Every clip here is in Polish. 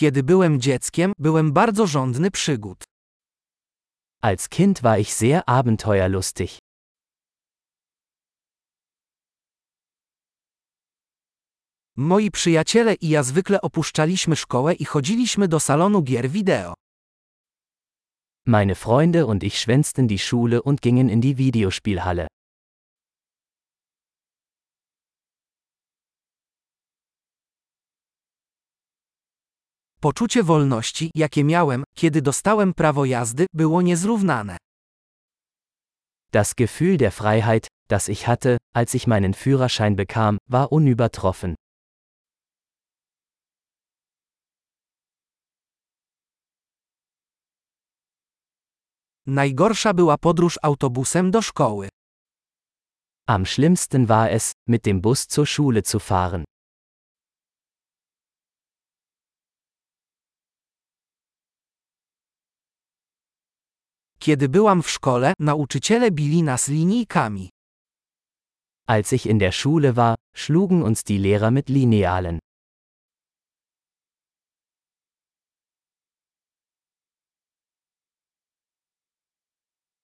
Kiedy byłem dzieckiem, byłem bardzo żądny przygód. Als Kind war ich sehr abenteuerlustig. Moi przyjaciele i ja zwykle opuszczaliśmy szkołę i chodziliśmy do salonu gier wideo. Meine Freunde und ich schwänzten die Schule und gingen in die Videospielhalle. Poczucie wolności, jakie miałem, kiedy dostałem prawo jazdy, było niezrównane. Das Gefühl der Freiheit, das ich hatte, als ich meinen Führerschein bekam, war unübertroffen. Najgorsza była podróż autobusem do szkoły. Am schlimmsten war es, mit dem Bus zur Schule zu fahren. Kiedy byłam w szkole, nauczyciele bili nas linijkami. Als ich in der Schule war, schlugen uns die Lehrer mit Linealen.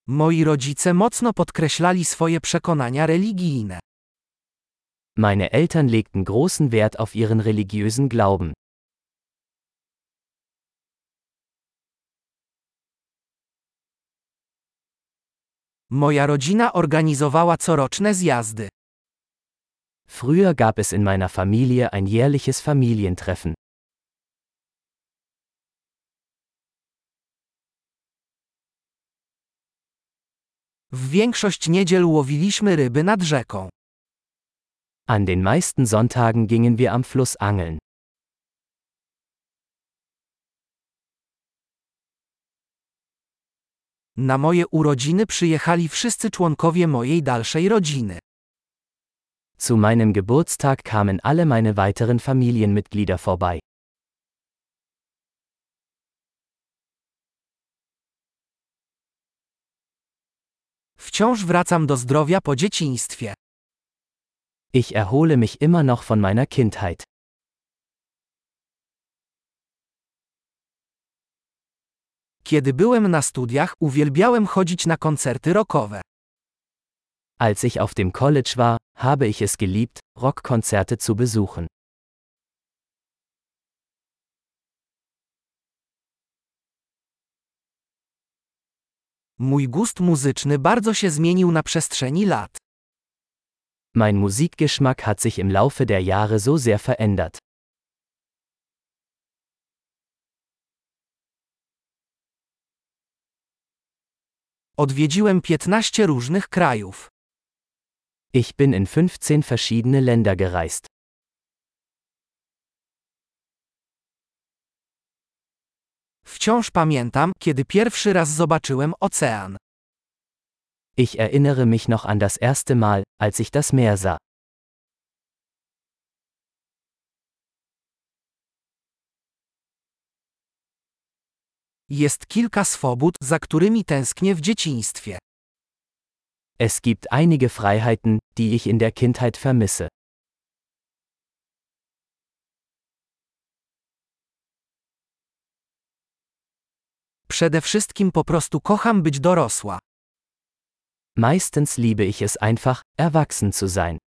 Moi rodzice mocno podkreślali swoje przekonania religijne. Meine Eltern legten großen Wert auf ihren religiösen Glauben. Moja rodzina organizowała coroczne zjazdy. Früher gab es in meiner Familie ein jährliches Familientreffen. W większość niedziel łowiliśmy ryby nad rzeką. An den meisten Sonntagen gingen wir am Fluss angeln. Na moje urodziny przyjechali wszyscy członkowie mojej dalszej rodziny. Zu meinem Geburtstag kamen alle meine weiteren Familienmitglieder vorbei. Wciąż wracam do zdrowia po dzieciństwie. Ich erhole mich immer noch von meiner Kindheit. Kiedy byłem na studiach, uwielbiałem chodzić na koncerty rockowe. Als ich auf dem College war, habe ich es geliebt, Rockkonzerte zu besuchen. Mój gust muzyczny bardzo się zmienił na przestrzeni lat. Mein Musikgeschmack hat sich im Laufe der Jahre so sehr verändert. Odwiedziłem 15 różnych krajów. Ich bin in 15 verschiedene Länder gereist. Wciąż pamiętam, kiedy pierwszy raz zobaczyłem ocean. Ich erinnere mich noch an das erste Mal, als ich das Meer sah. Jest kilka swobód, za którymi tęsknię w dzieciństwie. Es gibt einige Freiheiten, die ich in der Kindheit vermisse. Przede wszystkim po prostu kocham być dorosła. Meistens liebe ich es einfach, erwachsen zu sein.